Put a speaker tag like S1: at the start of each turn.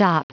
S1: Stop.